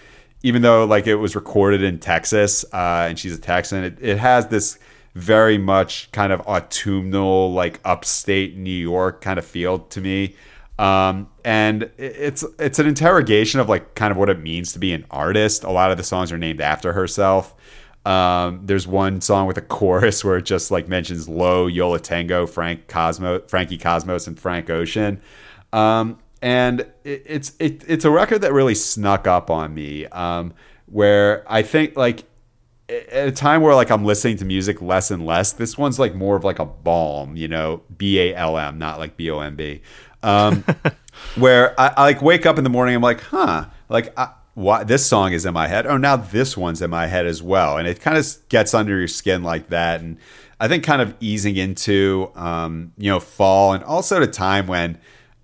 [SPEAKER 2] even though like it was recorded in Texas uh, and she's a Texan, it, it has this very much kind of autumnal, like upstate New York kind of feel to me. Um, and it's it's an interrogation of like kind of what it means to be an artist. A lot of the songs are named after herself. Um, there's one song with a chorus where it just like mentions Low, Yo Tango, Frank Cosmo, Frankie Cosmos, and Frank Ocean. Um, and it, it's it, it's a record that really snuck up on me. Um, where I think like at a time where like I'm listening to music less and less, this one's like more of like a balm, you know, B A L M, not like B O M B. Um, [LAUGHS] where I, I, like wake up in the morning, I'm like, huh, like I, why this song is in my head. Oh, now this one's in my head as well, and it kind of gets under your skin like that. And I think kind of easing into um, you know fall, and also at a time when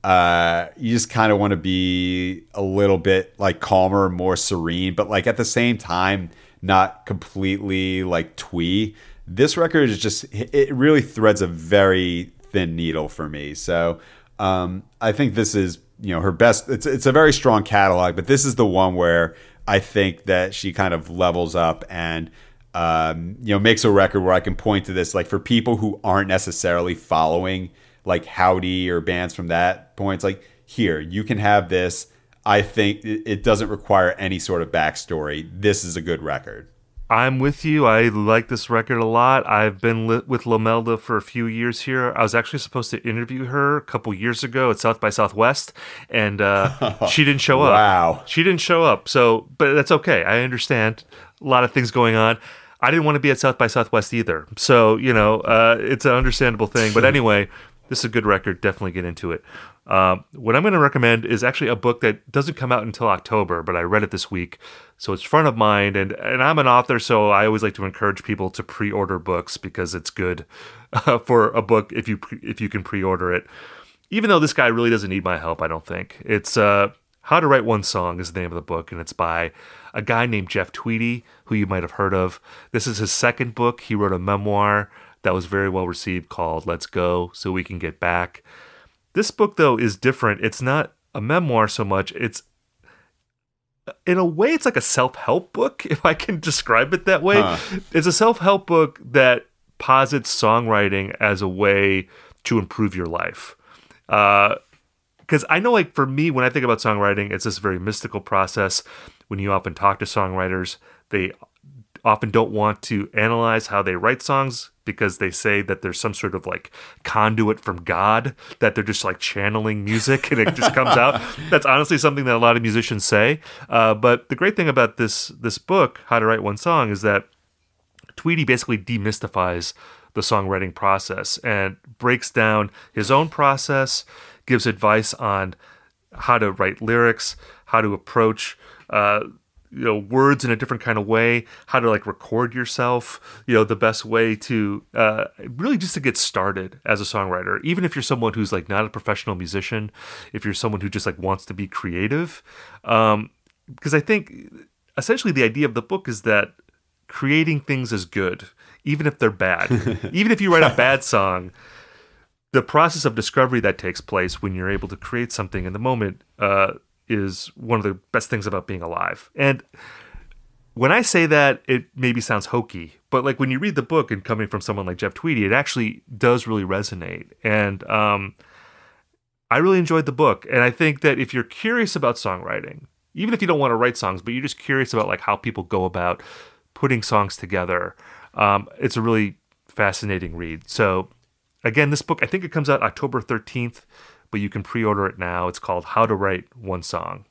[SPEAKER 2] uh, you just kind of want to be a little bit like calmer, more serene, but like at the same time not completely like twee. This record is just it really threads a very thin needle for me. So um, I think this is you know her best. It's it's a very strong catalog, but this is the one where I think that she kind of levels up and um, you know, makes a record where I can point to this, like for people who aren't necessarily following like Hovvdy or bands from that point. It's like here you can have this. I think it doesn't require any sort of backstory. This is a good record.
[SPEAKER 1] I'm with you. I like this record a lot. I've been li- with Lomelda for a few years here. I was actually supposed to interview her a couple years ago at South by Southwest, and uh, [LAUGHS] she didn't show up.
[SPEAKER 2] Wow.
[SPEAKER 1] She didn't show up. So, but that's okay. I understand. A lot of things going on. I didn't want to be at South by Southwest either. So, you know, uh, it's an understandable thing. But [LAUGHS] anyway, this is a good record. Definitely get into it. Um, what I'm going to recommend is actually a book that doesn't come out until October, but I read it this week, so it's front of mind. And and I'm an author, so I always like to encourage people to pre-order books because it's good [LAUGHS] uh, for a book if you pre- if you can pre-order it. Even though this guy really doesn't need my help, I don't think it's uh, How to Write One Song is the name of the book, and it's by a guy named Jeff Tweedy, who you might have heard of. This is his second book. He wrote a memoir that was very well received called Let's Go So We Can Get Back. This book, though, is different. It's not a memoir so much. It's in a way, it's like a self help book, [LAUGHS] if I can describe it that way. Huh. It's a self help book that posits songwriting as a way to improve your life. Because uh, I know, like, for me, when I think about songwriting, it's this very mystical process. When you often talk to songwriters, they often don't want to analyze how they write songs because they say that there's some sort of like conduit from God that they're just like channeling music and it just [LAUGHS] comes out. That's honestly something that a lot of musicians say. Uh, but the great thing about this this book, How to Write One Song, is that Tweedy basically demystifies the songwriting process and breaks down his own process, gives advice on how to write lyrics, how to approach uh, you know words in a different kind of way how to like record yourself you know the best way to uh, really just to get started as a songwriter. Even if you're someone who's like not a professional musician if you're someone who just like wants to be creative um, because i think essentially the idea of the book is that creating things is good even if they're bad. [LAUGHS] Even if you write a bad song the process of discovery that takes place when you're able to create something in the moment uh, is one of the best things about being alive. And when I say that, it maybe sounds hokey, but like when you read the book and coming from someone like Jeff Tweedy, it actually does really resonate. And um, I really enjoyed the book. And I think that if you're curious about songwriting, even if you don't want to write songs, but you're just curious about like how people go about putting songs together, um, it's a really fascinating read. So again, this book, I think it comes out October 13th but you can pre-order it now. It's called How to Write One Song.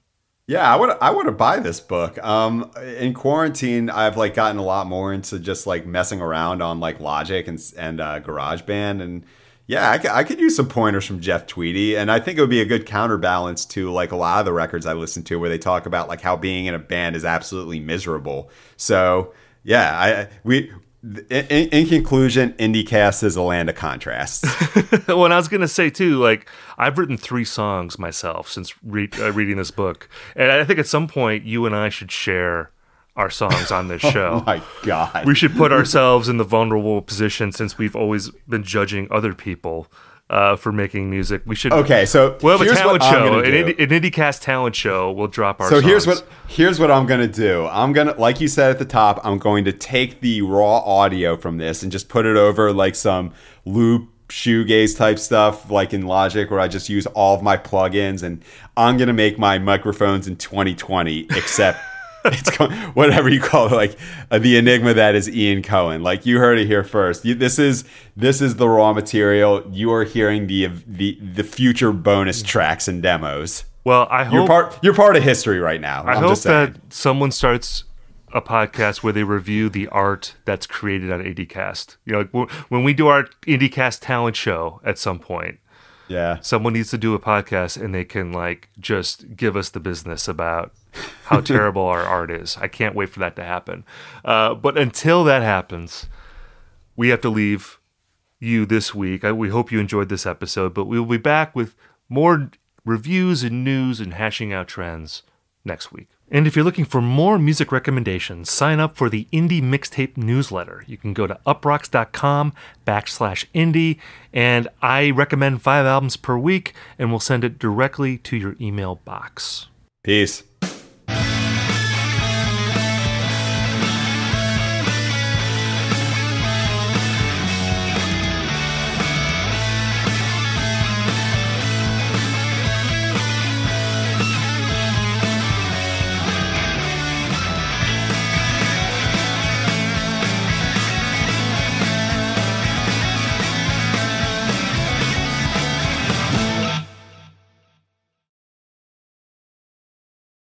[SPEAKER 2] Yeah, I would I want to buy this book. Um, in quarantine, I've like gotten a lot more into just like messing around on like Logic and and uh, GarageBand, and yeah, I, I could use some pointers from Jeff Tweedy, and I think it would be a good counterbalance to like a lot of the records I listen to where they talk about like how being in a band is absolutely miserable. So yeah, I we in, in, conclusion, IndieCast is a land of contrasts. [LAUGHS]
[SPEAKER 1] well, and I was going to say too, like I've written three songs myself since re- uh, reading this book, and I think at some point you and I should share our songs on this [LAUGHS] show.
[SPEAKER 2] oh my god,
[SPEAKER 1] we should put ourselves in the vulnerable position since we've always been judging other people uh, for making music. We should
[SPEAKER 2] okay. So
[SPEAKER 1] we'll have a talent show, an, indie, an IndieCast talent show. We'll drop our.
[SPEAKER 2] So
[SPEAKER 1] songs.
[SPEAKER 2] here's what here's what I'm gonna do. I'm gonna, like you said at the top, I'm going to take the raw audio from this and just put it over like some loop shoegaze type stuff like in Logic where I just use all of my plugins and I'm going to make my microphones in 2020 except [LAUGHS] it's going, whatever you call it, like uh, the enigma that is Ian Cohen. Like you heard it here first. You, this is this is the raw material. You are hearing the the the future bonus tracks and demos.
[SPEAKER 1] Well, I hope
[SPEAKER 2] you're part you're part of history right now.
[SPEAKER 1] I I'm hope that someone starts a podcast where they review the art that's created on IndieCast. You know, like when we do our IndieCast talent show at some point
[SPEAKER 2] yeah.
[SPEAKER 1] Someone needs to do a podcast and they can like just give us the business about how [LAUGHS] terrible our art is. I can't wait for that to happen. Uh, but until that happens, we have to leave you this week. I, we hope you enjoyed this episode, but we will be back with more reviews and news and hashing out trends next week. And if you're looking for more music recommendations, sign up for the Indie Mixtape newsletter. You can go to uproxx.com backslash indie, and I recommend five albums per week, and we'll send it directly to your email box.
[SPEAKER 2] Peace.